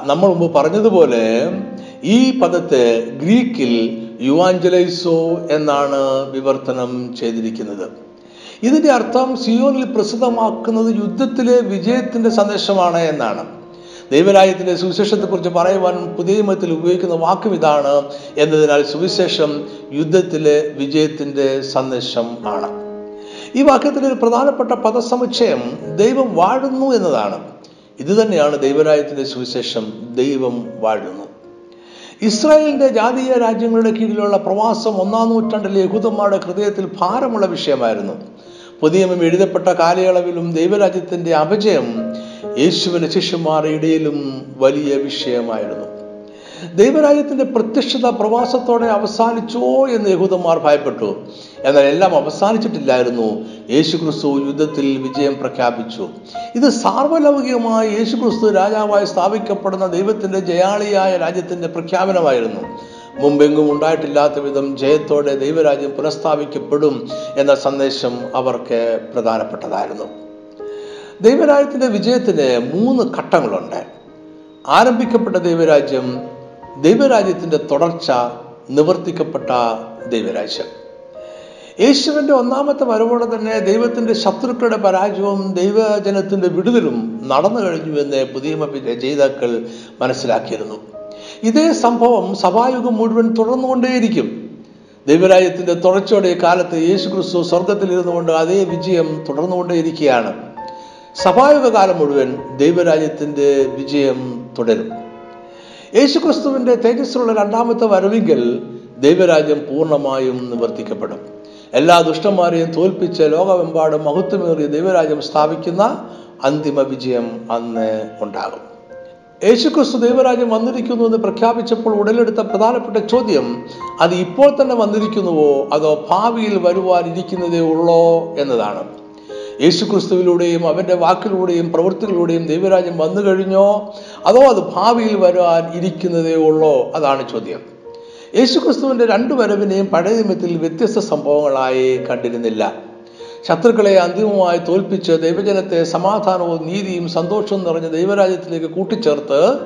S1: നമ്മൾ മുമ്പ് പറഞ്ഞതുപോലെ ഈ പദത്തെ ഗ്രീക്കിൽ യുവാഞ്ചലൈസോ എന്നാണ് വിവർത്തനം ചെയ്തിരിക്കുന്നത്. ഇതിന്റെ അർത്ഥം സിയോനിൽ പ്രസിദ്ധമാക്കുന്നത് യുദ്ധത്തിലെ വിജയത്തിന്റെ സന്ദേശമാണ് എന്നാണ്. ദൈവരാജ്യത്തിന്റെ സുവിശേഷത്തെക്കുറിച്ച് പറയുവാൻ പുതിയ നിയമത്തിൽ ഉപയോഗിക്കുന്ന വാക്കും ഇതാണ് എന്നതിനാൽ സുവിശേഷം യുദ്ധത്തിലെ വിജയത്തിന്റെ സന്ദേശം ആണ്. ഈ വാക്യത്തിലെ ഒരു പ്രധാനപ്പെട്ട പദസമുച്ചയം ദൈവം വാഴുന്നു എന്നതാണ്. ഇത് തന്നെയാണ് ദൈവരാജ്യത്തിന്റെ സുവിശേഷം ദൈവം വാഴുന്നു. ഇസ്രായേലിന്റെ ജാതീയ രാജ്യങ്ങളുടെ കീഴിലുള്ള പ്രവാസം ഒന്നാം നൂറ്റാണ്ടിലെ യഹൂദന്മാരുടെ ഹൃദയത്തിൽ ഭാരമുള്ള വിഷയമായിരുന്നു. പുതിയമം എഴുതപ്പെട്ട കാലയളവിലും ദൈവരാജ്യത്തിന്റെ അപജയം യേശുവിന്റെ ശിഷ്യന്മാരുടെ ഇടയിലും വലിയ വിഷയമായിരുന്നു. ദൈവരാജ്യത്തിന്റെ പ്രത്യക്ഷത പ്രവാസത്തോടെ അവസാനിച്ചോ എന്ന് യഹൂദന്മാർ ഭയപ്പെട്ടു. എന്നാൽ എല്ലാം അവസാനിച്ചിട്ടില്ലായിരുന്നു. യേശുക്രിസ്തു യുദ്ധത്തിൽ വിജയം പ്രഖ്യാപിച്ചു. ഇത് സാർവലൗകികമായി യേശുക്രിസ്തു രാജാവായി സ്ഥാപിക്കപ്പെടുന്ന ദൈവത്തിന്റെ ജയാളിയായ രാജ്യത്തിന്റെ പ്രഖ്യാപനമായിരുന്നു. മുമ്പെങ്കും ഉണ്ടായിട്ടില്ലാത്ത വിധം ജയത്തോടെ ദൈവരാജ്യം പുനഃസ്ഥാപിക്കപ്പെടും എന്ന സന്ദേശം അവർക്ക് പ്രധാനപ്പെട്ടതായിരുന്നു. ദൈവരാജ്യത്തിന്റെ വിജയത്തിന് മൂന്ന് ഘട്ടങ്ങളുണ്ട്. ആരംഭിക്കപ്പെട്ട ദൈവരാജ്യം ദൈവരാജ്യത്തിന്റെ തുടർച്ച നിവർത്തിക്കപ്പെട്ട ദൈവരാജ്യം. യേശുവിന്റെ ഒന്നാമത്തെ വരവോടെ തന്നെ ദൈവത്തിന്റെ ശത്രുക്കളുടെ പരാജയവും ദൈവജനത്തിന്റെ വിടുതലും നടന്നു കഴിഞ്ഞു എന്ന് പുതിയ രചയിതാക്കൾ മനസ്സിലാക്കിയിരുന്നു. ഇതേ സംഭവം സഭായുഗം മുഴുവൻ തുടർന്നുകൊണ്ടേയിരിക്കും. ദൈവരാജ്യത്തിന്റെ തുടർച്ചയുടെ കാലത്ത് യേശു ക്രിസ്തു സ്വർഗത്തിലിരുന്നുകൊണ്ട് അതേ വിജയം തുടർന്നുകൊണ്ടേയിരിക്കുകയാണ്. സഭായുഗ കാലം മുഴുവൻ ദൈവരാജ്യത്തിന്റെ വിജയം തുടരും. യേശുക്രിസ്തുവിന്റെ തേജസ്സുള്ള രണ്ടാമത്തെ വരവിങ്കൽ ദൈവരാജ്യം പൂർണമായും നിവർത്തിക്കപ്പെടും. എല്ലാ ദുഷ്ടന്മാരെയും തോൽപ്പിച്ച് ലോകമെമ്പാടും മഹത്വമേറിയ ദൈവരാജ്യം സ്ഥാപിക്കുന്ന അന്തിമ വിജയം അന്ന് ഉണ്ടാകും. യേശുക്രിസ്തു ദൈവരാജ്യം വന്നിരിക്കുന്നു എന്ന് പ്രഖ്യാപിച്ചപ്പോൾ ഉടലെടുത്ത പ്രധാനപ്പെട്ട ചോദ്യം അത് ഇപ്പോൾ തന്നെ വന്നിരിക്കുന്നുവോ? അതോ ഭാവിയിൽ വരുവാനിരിക്കുന്നതേ ഉള്ളോ എന്നതാണ്. യേശുക്രിസ്തുവിലൂടെയും അവന്റെ വാക്കിലൂടെയും പ്രവൃത്തികളിലൂടെയും ദൈവരാജ്യം വന്നു കഴിഞ്ഞോ? അതോ അത് ഭാവിയിൽ വരാൻ ഇരിക്കുന്നതേ ഉള്ളോ? അതാണ് ചോദ്യം. യേശുക്രിസ്തുവിന്റെ രണ്ടു വരവിനെയും പഴയ നിയമത്തിൽ വ്യത്യസ്ത സംഭവങ്ങളായി കണ്ടിരുന്നില്ല. ശത്രുക്കളെ അന്തിമമായി തോൽപ്പിച്ച് ദൈവജനത്തെ സമാധാനവും നീതിയും സന്തോഷവും നിറഞ്ഞ ദൈവരാജ്യത്തിലേക്ക് കൂട്ടിച്ചേർത്ത്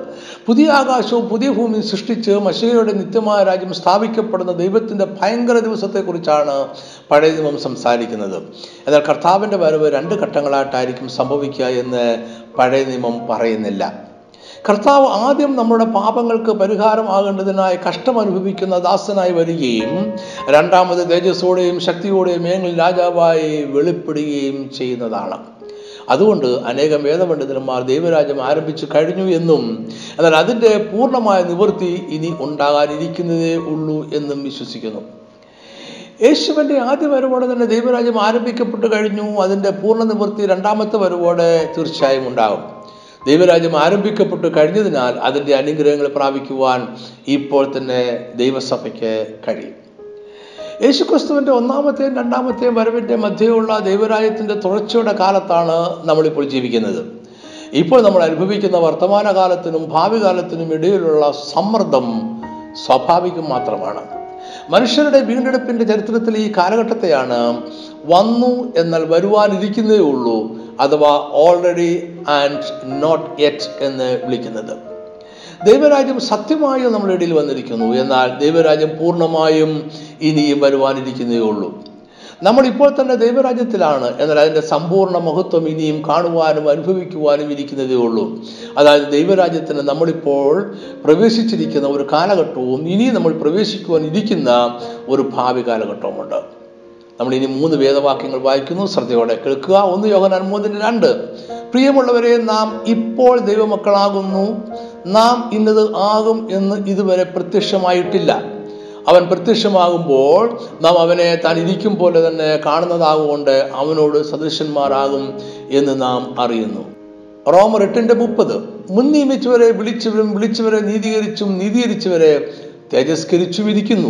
S1: പുതിയ ആകാശവും പുതിയ ഭൂമിയും സൃഷ്ടിച്ച് മഷയുടെ നിത്യമായ രാജ്യം സ്ഥാപിക്കപ്പെടുന്ന ദൈവത്തിന്റെ ഭയങ്കര ദിവസത്തെക്കുറിച്ചാണ് പഴയ നിയമം സംസാരിക്കുന്നത്. എന്നാൽ കർത്താവിന്റെ വരവ് രണ്ട് ഘട്ടങ്ങളായിട്ടായിരിക്കും സംഭവിക്കുക എന്ന് പഴയ നിയമം പറയുന്നില്ല. കർത്താവ് ആദ്യം നമ്മുടെ പാപങ്ങൾക്ക് പരിഹാരമാകേണ്ടതിനായി കഷ്ടം അനുഭവിക്കുന്ന ദാസനായി വരികയും രണ്ടാമത് തേജസ്സോടെയും ശക്തിയോടെയും ഏങ്ങിൽ രാജാവായി വെളിപ്പെടുകയും ചെയ്യുന്നതാണ്. അതുകൊണ്ട് അനേകം വേദപണ്ഡിതന്മാർ ദൈവരാജ്യം ആരംഭിച്ചു കഴിഞ്ഞു എന്നും എന്നാൽ അതിന്റെ പൂർണമായ നിവൃത്തി ഇനി ഉണ്ടാകാനിരിക്കുന്നതേ ഉള്ളൂ എന്നും വിശ്വസിക്കുന്നു. യേശുവിന്റെ ആദ്യ വരവോടെ തന്നെ ദൈവരാജ്യം ആരംഭിക്കപ്പെട്ടു കഴിഞ്ഞു. അതിന്റെ പൂർണ നിവൃത്തി രണ്ടാമത്തെ വരവോടെ തീർച്ചയായും ഉണ്ടാകും. ദൈവരാജ്യം ആരംഭിക്കപ്പെട്ടു കഴിഞ്ഞതിനാൽ അതിന്റെ അനുഗ്രഹങ്ങൾ പ്രാപിക്കുവാൻ ഇപ്പോൾ തന്നെ ദൈവസഭയ്ക്ക് കഴിയും. യേശുക്രിസ്തുവിന്റെ ഒന്നാമത്തെയും രണ്ടാമത്തെയും വരവിന്റെ മധ്യയുള്ള ദൈവരാജ്യത്തിന്റെ തുടർച്ചയുടെ കാലത്താണ് നമ്മളിപ്പോൾ ജീവിക്കുന്നത്. ഇപ്പോൾ നമ്മൾ അനുഭവിക്കുന്ന വർത്തമാനകാലത്തിനും ഭാവി കാലത്തിനും ഇടയിലുള്ള സമ്മർദ്ദം സ്വാഭാവികം മാത്രമാണ്. മനുഷ്യരുടെ വീണ്ടെടുപ്പിന്റെ ചരിത്രത്തിൽ ഈ കാലഘട്ടത്തെയാണ് വന്നു എന്നാൽ വരുവാനിരിക്കുന്നേ ഉള്ളൂ അഥവാ ഓൾറെഡി ആൻഡ് നോട്ട് യെറ്റ് എന്ന് വിളിക്കുന്നത്. ദൈവരാജ്യം സത്യമായും നമ്മുടെ ഇടയിൽ വന്നിരിക്കുന്നു. എന്നാൽ ദൈവരാജ്യം പൂർണമായും ഇനിയും വരുവാനിരിക്കുന്നേ ഉള്ളൂ. നമ്മൾ ഇപ്പോൾ തന്നെ ദൈവരാജ്യത്തിലാണ് എന്നാൽ അതിന്റെ സമ്പൂർണ മഹത്വം ഇനിയും കാണുവാനും അനുഭവിക്കുവാനും ഇരിക്കുന്നതേ ഉള്ളൂ. അതായത് ദൈവരാജ്യത്തിന് നമ്മളിപ്പോൾ പ്രവേശിച്ചിരിക്കുന്ന ഒരു കാലഘട്ടവും ഇനി നമ്മൾ പ്രവേശിക്കുവാൻ ഇരിക്കുന്ന ഒരു ഭാവി കാലഘട്ടവുമുണ്ട്. നമ്മൾ ഇനി മൂന്ന് വേദവാക്യങ്ങൾ വായിക്കുന്നു. ശ്രദ്ധയോടെ കേൾക്കുക. ഒന്ന് യോഹനാൻ മൂന്നിന് രണ്ട്. പ്രിയമുള്ളവരെ നാം ഇപ്പോൾ ദൈവമക്കളാകുന്നു. നാം ഇന്നത് ആകും എന്ന് ഇതുവരെ പ്രത്യക്ഷമായിട്ടില്ല. അവൻ പ്രത്യക്ഷമാകുമ്പോൾ നാം അവനെ താൻ ഇരിക്കും പോലെ തന്നെ കാണുന്നതാകൊണ്ട് അവനോട് സദൃശന്മാരാകും എന്ന് നാം അറിയുന്നു. റോമർ എട്ടിന്റെ മുപ്പത്. മുൻ നിയമിച്ചവരെ വിളിച്ചവരും വിളിച്ചവരെ നീതീകരിച്ചും നീതീകരിച്ചവരെ തേജസ്കരിച്ചും ഇരിക്കുന്നു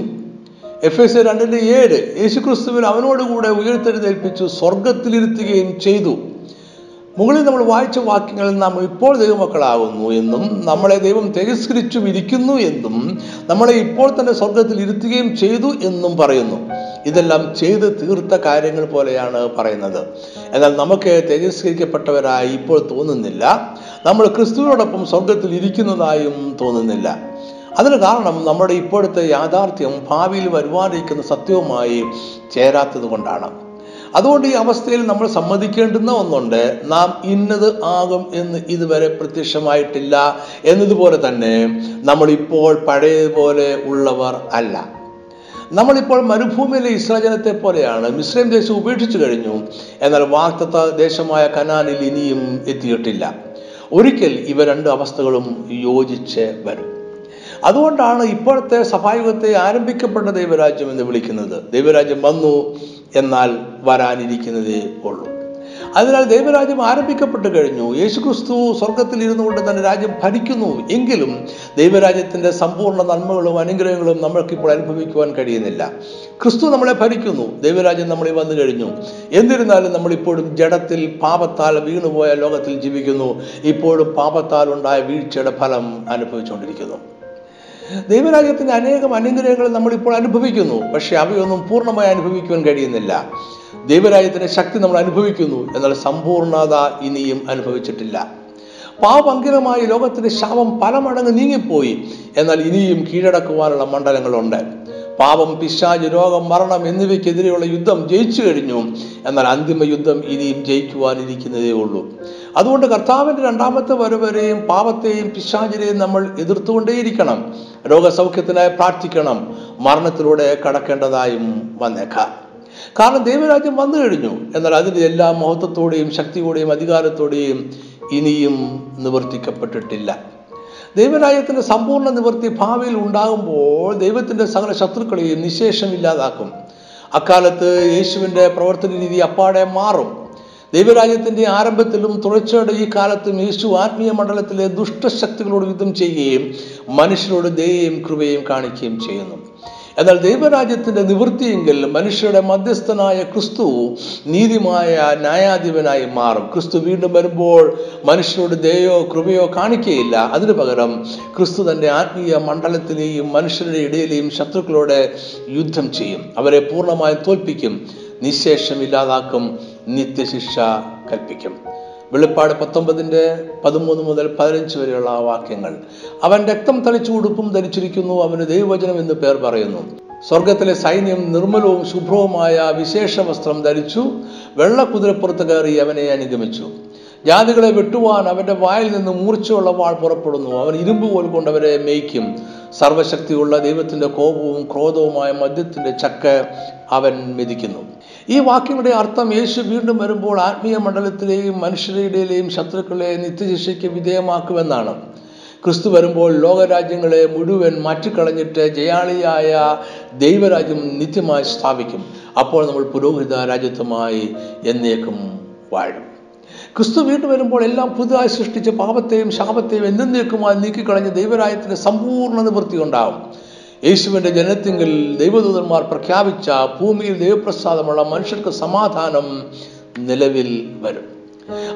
S1: എഫ് എസ് രണ്ടിന്റെ ഏഴ്. യേശുക്രിസ്തുവിൽ അവനോടുകൂടെ ഉയർത്തെഴുന്നേൽപ്പിച്ചു സ്വർഗത്തിലിരുത്തുകയും ചെയ്തു. മുകളിൽ നമ്മൾ വായിച്ച വാക്യങ്ങളിൽ നാം ഇപ്പോൾ ദൈവമക്കളാകുന്നു എന്നും നമ്മളെ ദൈവം തിരസ്കരിച്ചും ഇരിക്കുന്നു എന്നും നമ്മളെ ഇപ്പോൾ തന്നെ സ്വർഗത്തിൽ ഇരുത്തുകയും ചെയ്തു എന്നും പറയുന്നു. ഇതെല്ലാം ചെയ്ത് തീർത്ത കാര്യങ്ങൾ പോലെയാണ് പറയുന്നത്. എന്നാൽ നമുക്ക് തിരസ്കരിക്കപ്പെട്ടവരായി ഇപ്പോൾ തോന്നുന്നില്ല. നമ്മൾ ക്രിസ്തുവിനോടൊപ്പം സ്വർഗത്തിൽ ഇരിക്കുന്നതായും തോന്നുന്നില്ല. അതിന് കാരണം നമ്മുടെ ഇപ്പോഴത്തെ യാഥാർത്ഥ്യം ഭാവിയിൽ വരുവാനിരിക്കുന്ന സത്യവുമായി ചേരാത്തത് കൊണ്ടാണ് അതുകൊണ്ട് ഈ അവസ്ഥയിൽ നമ്മൾ സമ്മതിക്കേണ്ടുന്ന ഒന്നുണ്ട് നാം ഇന്നത് ആകും എന്ന് ഇതുവരെ പ്രത്യക്ഷമായിട്ടില്ല എന്നതുപോലെ തന്നെ നമ്മളിപ്പോൾ പഴയതുപോലെ ഉള്ളവർ അല്ല. നമ്മളിപ്പോൾ മരുഭൂമിയിലെ ഇസ്രാജനത്തെ പോലെയാണ് മിശ്രം ദേശം ഉപേക്ഷിച്ചു കഴിഞ്ഞു എന്നാൽ വാക്തത്വ ദേശമായ കനാനിൽ ഇനിയും എത്തിയിട്ടില്ല. ഒരിക്കൽ ഇവ രണ്ട് അവസ്ഥകളും യോജിച്ച് വരും. അതുകൊണ്ടാണ് ഇപ്പോഴത്തെ സഭായുഗത്തെ ആരംഭിക്കപ്പെട്ട ദൈവരാജ്യം എന്ന് വിളിക്കുന്നത്. ദൈവരാജ്യം വന്നു എന്നാൽ വരാനിരിക്കുന്നതേ ഉള്ളൂ. അതിനാൽ ദൈവരാജ്യം ആരംഭിക്കപ്പെട്ടു കഴിഞ്ഞു. യേശുക്രിസ്തു സ്വർഗത്തിൽ ഇരുന്നു കൊണ്ട് തന്നെ രാജ്യം ഭരിക്കുന്നു. എങ്കിലും ദൈവരാജ്യത്തിന്റെ സമ്പൂർണ നന്മകളും അനുഗ്രഹങ്ങളും നമ്മൾക്കിപ്പോൾ അനുഭവിക്കുവാൻ കഴിയുന്നില്ല. ക്രിസ്തു നമ്മളെ ഭരിക്കുന്നു. ദൈവരാജ്യം നമ്മളിൽ വന്നു കഴിഞ്ഞു. എന്നിരുന്നാലും നമ്മളിപ്പോഴും ജഡത്തിൽ പാപത്താൽ വീണുപോയ ലോകത്തിൽ ജീവിക്കുന്നു. ഇപ്പോഴും പാപത്താൽ ഉണ്ടായ വീഴ്ചയുടെ ഫലം അനുഭവിച്ചുകൊണ്ടിരിക്കുന്നു. ദൈവരാജ്യത്തിന്റെ അനേകം അനുഗ്രഹങ്ങൾ നമ്മളിപ്പോൾ അനുഭവിക്കുന്നു പക്ഷെ അവയൊന്നും പൂർണമായി അനുഭവിക്കുവാൻ കഴിയുന്നില്ല. ദൈവരാജ്യത്തിന്റെ ശക്തി നമ്മൾ അനുഭവിക്കുന്നു എന്നാൽ സമ്പൂർണത ഇനിയും അനുഭവിച്ചിട്ടില്ല. പാപങ്കിലമായി ലോകത്തിന്റെ ശാപം പല മടങ്ങ് നീങ്ങിപ്പോയി എന്നാൽ ഇനിയും കീഴടക്കുവാനുള്ള മണ്ഡലങ്ങളുണ്ട്. പാപം പിശാജ് രോഗം മരണം എന്നിവയ്ക്കെതിരെയുള്ള യുദ്ധം ജയിച്ചു കഴിഞ്ഞു എന്നാൽ അന്തിമ യുദ്ധം ഇനിയും ജയിക്കുവാനിരിക്കുന്നതേ ഉള്ളൂ. അതുകൊണ്ട് കർത്താവിന്റെ രണ്ടാമത്തെ വരവരെയും പാപത്തെയും പിശാചിനെയും നമ്മൾ എതിർത്തുകൊണ്ടേയിരിക്കണം. രോഗസൗഖ്യത്തിനായി പ്രാർത്ഥിക്കണം. മരണത്തിലൂടെ കടക്കേണ്ടതായും വന്നേക്കാം. കാരണം ദൈവരാജ്യം വന്നു കഴിഞ്ഞു. എന്നാൽ അതിന്റെ എല്ലാ മഹത്വത്തോടെയും ശക്തിയോടെയും അധികാരത്തോടെയും ഇനിയും നിവർത്തിക്കപ്പെട്ടിട്ടില്ല. ദൈവരാജ്യത്തിന്റെ സമ്പൂർണ നിവൃത്തി ഭാവിയിൽ ഉണ്ടാകുമ്പോൾ ദൈവത്തിന്റെ സകല ശത്രുക്കളെയും നിശേഷം ഇല്ലാതാക്കും. അക്കാലത്ത് യേശുവിന്റെ പ്രവർത്തന രീതി അപ്പാടെ മാറും. ദൈവരാജ്യത്തിന്റെ ആരംഭത്തിലും തുടർച്ചയുടെ ഈ കാലത്തും യേശു ആത്മീയ മണ്ഡലത്തിലെ ദുഷ്ടശക്തികളോട് യുദ്ധം ചെയ്യുകയും മനുഷ്യരോട് ദയയും കൃപയും കാണിക്കുകയും ചെയ്യുന്നു. എന്നാൽ ദൈവരാജ്യത്തിന്റെ നിവൃത്തിയെങ്കിൽ മനുഷ്യരുടെ മധ്യസ്ഥനായ ക്രിസ്തു നീതിമായ ന്യായാധിപനായി മാറും. ക്രിസ്തു വീണ്ടും വരുമ്പോൾ മനുഷ്യരോട് ദയോ കൃപയോ കാണിക്കുകയില്ല. അതിനു പകരം ക്രിസ്തു തന്റെ ആത്മീയ മണ്ഡലത്തിലെയും മനുഷ്യരുടെ ഇടയിലെയും ശത്രുക്കളോട് യുദ്ധം ചെയ്യും. അവരെ പൂർണമായും തോൽപ്പിക്കും നിശേഷം ഇല്ലാതാക്കും നിത്യശിക്ഷ കൽപ്പിക്കും. വെളിപ്പാട് പത്തൊമ്പതിന്റെ പതിമൂന്ന് മുതൽ പതിനഞ്ച് വരെയുള്ള വാക്യങ്ങൾ. അവൻ രക്തം തളിച്ചു ഉടുപ്പും ധരിച്ചിരിക്കുന്നു അവന് ദൈവവചനം എന്ന് പേർ പറയുന്നു. സ്വർഗത്തിലെ സൈന്യം നിർമ്മലവും ശുഭ്രവുമായ വിശേഷ വസ്ത്രം ധരിച്ചു വെള്ളക്കുതിരപ്പുറത്ത് കയറി അവനെ അനുഗമിച്ചു. ജാതികളെ വെട്ടുവാൻ അവന്റെ വായിൽ നിന്ന് മൂർച്ചയുള്ള വാൾ പുറപ്പെടുന്നു. അവൻ ഇരുമ്പ് പോൽ കൊണ്ടവരെ മേയ്ക്കും. സർവശക്തിയുള്ള ദൈവത്തിന്റെ കോപവും ക്രോധവുമായ മദ്യത്തിന്റെ ചക്ക അവൻ മെതിക്കുന്നു. ഈ വാക്യങ്ങളുടെ അർത്ഥം യേശു വീണ്ടും വരുമ്പോൾ ആത്മീയ മണ്ഡലത്തിലെയും മനുഷ്യരുടെയും ശത്രുക്കളെ നിത്യശിക്ഷയ്ക്ക് വിധേയമാക്കുമെന്നാണ്. ക്രിസ്തു വരുമ്പോൾ ലോകരാജ്യങ്ങളെ മുഴുവൻ മാറ്റിക്കളഞ്ഞിട്ട് ജയാളിയായ ദൈവരാജ്യം നിത്യമായി സ്ഥാപിക്കും. അപ്പോൾ നമ്മൾ പുരോഹിത രാജ്യത്വമായി എന്നേക്കും വാഴും. ക്രിസ്തു വീണ്ടും വരുമ്പോൾ എല്ലാം പുതുതായി സൃഷ്ടിച്ച് പാപത്തെയും ശാപത്തെയും എന്നേക്കുമായി നീക്കിക്കളഞ്ഞ് ദൈവരാജ്യത്തിന്റെ സമ്പൂർണ നിവൃത്തി ഉണ്ടാവും. യേശുവിന്റെ ജനത്തിങ്കിൽ ദൈവദൂതന്മാർ പ്രഖ്യാപിച്ച ഭൂമിയിൽ ദൈവപ്രസാദമുള്ള മനുഷ്യർക്ക് സമാധാനം നിലവിൽ വരും.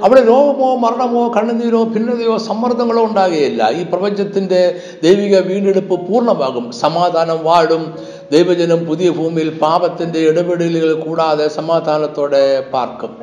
S1: അവിടെ രോഗമോ മരണമോ കണ്ണുനീരോ ഭിന്നതയോ സമ്മർദ്ദങ്ങളോ ഉണ്ടാകുകയില്ല ഈ പ്രപഞ്ചത്തിന്റെ ദൈവിക വീണ്ടെടുപ്പ് പൂർണമാകും. സമാധാനം വാഴും. ദൈവജനം പുതിയ ഭൂമിയിൽ പാപത്തിന്റെ ഇടപെടലുകൾ കൂടാതെ സമാധാനത്തോടെ പാർക്കും.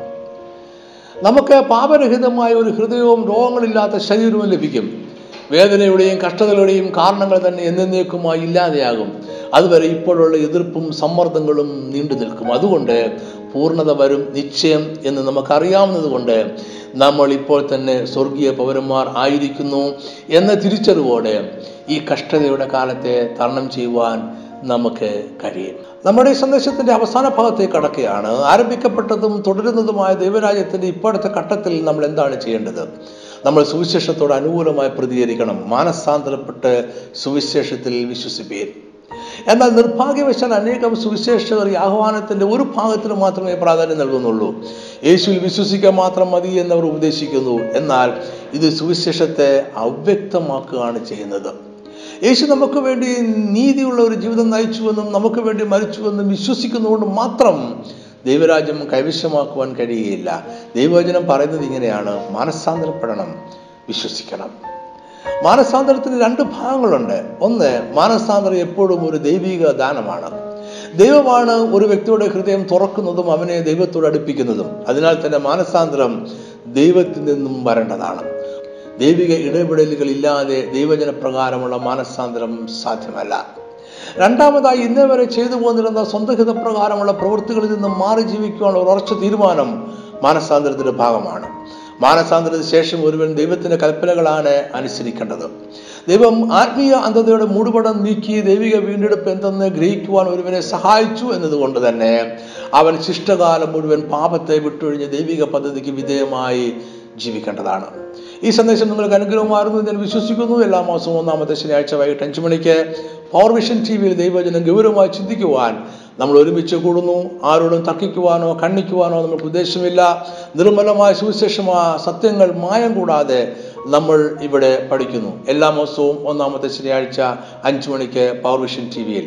S1: നമുക്ക് പാപരഹിതമായ ഒരു ഹൃദയവും രോഗങ്ങളില്ലാത്ത ശരീരവും ലഭിക്കും. വേദനയുടെയും കഷ്ടതകളുടെയും കാരണങ്ങൾ തന്നെ എന്നേക്കുമായി ഇല്ലാതെയാകും. അതുവരെ ഇപ്പോഴുള്ള എതിർപ്പും സമ്മർദ്ദങ്ങളും നീണ്ടു നിൽക്കും. അതുകൊണ്ട് പൂർണത വരും നിശ്ചയം എന്ന് നമുക്കറിയാവുന്നത് കൊണ്ട് നമ്മൾ ഇപ്പോൾ തന്നെ സ്വർഗീയ പൗരന്മാർ ആയിരിക്കുന്നു എന്ന തിരിച്ചറിവോടെ ഈ കഷ്ടതയുടെ കാലത്തെ തരണം ചെയ്യുവാൻ നമുക്ക് കഴിയും. നമ്മുടെ ഈ സന്ദേശത്തിന്റെ അവസാന ഭാഗത്തേക്ക് കടക്കുകയാണ്. ആരംഭിക്കപ്പെട്ടതും തുടരുന്നതുമായ ദൈവരാജ്യത്തിന്റെ ഇപ്പോഴത്തെ ഘട്ടത്തിൽ നമ്മൾ എന്താണ് ചെയ്യേണ്ടത്? നമ്മൾ സുവിശേഷത്തോട് അനുകൂലമായി പ്രതികരിക്കണം. മാനസാന്തരപ്പെട്ട് സുവിശേഷത്തിൽ വിശ്വസിപ്പേൻ. എന്നാൽ നിർഭാഗ്യവശാൽ അനേകം സുവിശേഷകർ ഈ ആഹ്വാനത്തിന്റെ ഒരു ഭാഗത്തിന് മാത്രമേ പ്രാധാന്യം നൽകുന്നുള്ളൂ. യേശുവിൽ വിശ്വസിക്കാൻ മാത്രം മതി എന്നവർ ഉപദേശിക്കുന്നു. എന്നാൽ ഇത് സുവിശേഷത്തെ അവ്യക്തമാക്കുകയാണ് ചെയ്യുന്നത്. യേശു നമുക്ക് വേണ്ടി നീതിയുള്ള ഒരു ജീവിതം നയിച്ചുവെന്നും നമുക്ക് വേണ്ടി മരിച്ചുവെന്നും വിശ്വസിക്കുന്നതുകൊണ്ട് മാത്രം ദൈവരാജ്യം കൈവശമാക്കുവാൻ കഴിയുകയില്ല. ദൈവവചനം പറയുന്നത് ഇങ്ങനെയാണ്. മാനസാന്തരപ്പെടണം. വിശ്വസിക്കണം. മാനസാന്തരത്തിന് രണ്ട് ഭാഗങ്ങളുണ്ട്. ഒന്ന് മാനസാന്തരം എപ്പോഴും ഒരു ദൈവിക ദാനമാണ്. ദൈവമാണ് ഒരു വ്യക്തിയുടെ ഹൃദയം തുറക്കുന്നതും അവനെ ദൈവത്തോട് അടുപ്പിക്കുന്നതും. അതിനാൽ തന്നെ മാനസാന്തരം ദൈവത്തിൽ നിന്നും വരേണ്ടതാണ്. ദൈവിക ഇടപെടലുകൾ ഇല്ലാതെ ദൈവജന പ്രകാരമുള്ള മാനസാന്തരം സാധ്യമല്ല. രണ്ടാമതായി ഇന്നേ വരെ ചെയ്തു പോന്നിരുന്ന സ്വന്തഹിതപ്രകാരമുള്ള പ്രവൃത്തികളിൽ നിന്നും മാറി ജീവിക്കുവാനുള്ള ഉറച്ച തീരുമാനം മാനസാന്തരത്തിന്റെ ഭാഗമാണ്. മാനസാന്തരത്തിന് ശേഷം ഒരുവൻ ദൈവത്തിന്റെ കൽപ്പനകളാണ് അനുസരിക്കേണ്ടത്. ദൈവം ആത്മീയ അന്ധതയുടെ മൂടുപടം നീക്കി ദൈവിക വീണ്ടെടുപ്പ് എന്തെന്ന് ഗ്രഹിക്കുവാൻ ഒരുവനെ സഹായിച്ചു എന്നതുകൊണ്ട് തന്നെ അവൻ ശിഷ്ടകാലം മുഴുവൻ പാപത്തെ വിട്ടൊഴിഞ്ഞ് ദൈവിക പദ്ധതിക്ക് വിധേയമായി ജീവിക്കേണ്ടതാണ്. ഈ സന്ദേശം നിങ്ങൾക്ക് അനുഗ്രഹമായിരുന്നു ഞാൻ വിശ്വസിക്കുന്നു. എല്ലാ മാസവും ഒന്നാമത്തെ ശനിയാഴ്ച വൈകിട്ട് അഞ്ചു മണിക്ക് പവർ വിഷൻ ടി വിയിൽ ദൈവജനം ഗൗരവമായി ചിന്തിക്കുവാൻ നമ്മൾ ഒരുമിച്ച് കൂടുന്നു. ആരോടും തർക്കിക്കുവാനോ കണ്ണിക്കുവാനോ നമുക്ക് ഉദ്ദേശമില്ല. നിർമ്മലമായ സുവിശേഷമായ സത്യങ്ങൾ മായം കൂടാതെ നമ്മൾ ഇവിടെ പഠിക്കുന്നു. എല്ലാ മാസവും ഒന്നാമത്തെ ശനിയാഴ്ച അഞ്ചു മണിക്ക് പവർ വിഷൻ ടി വിയിൽ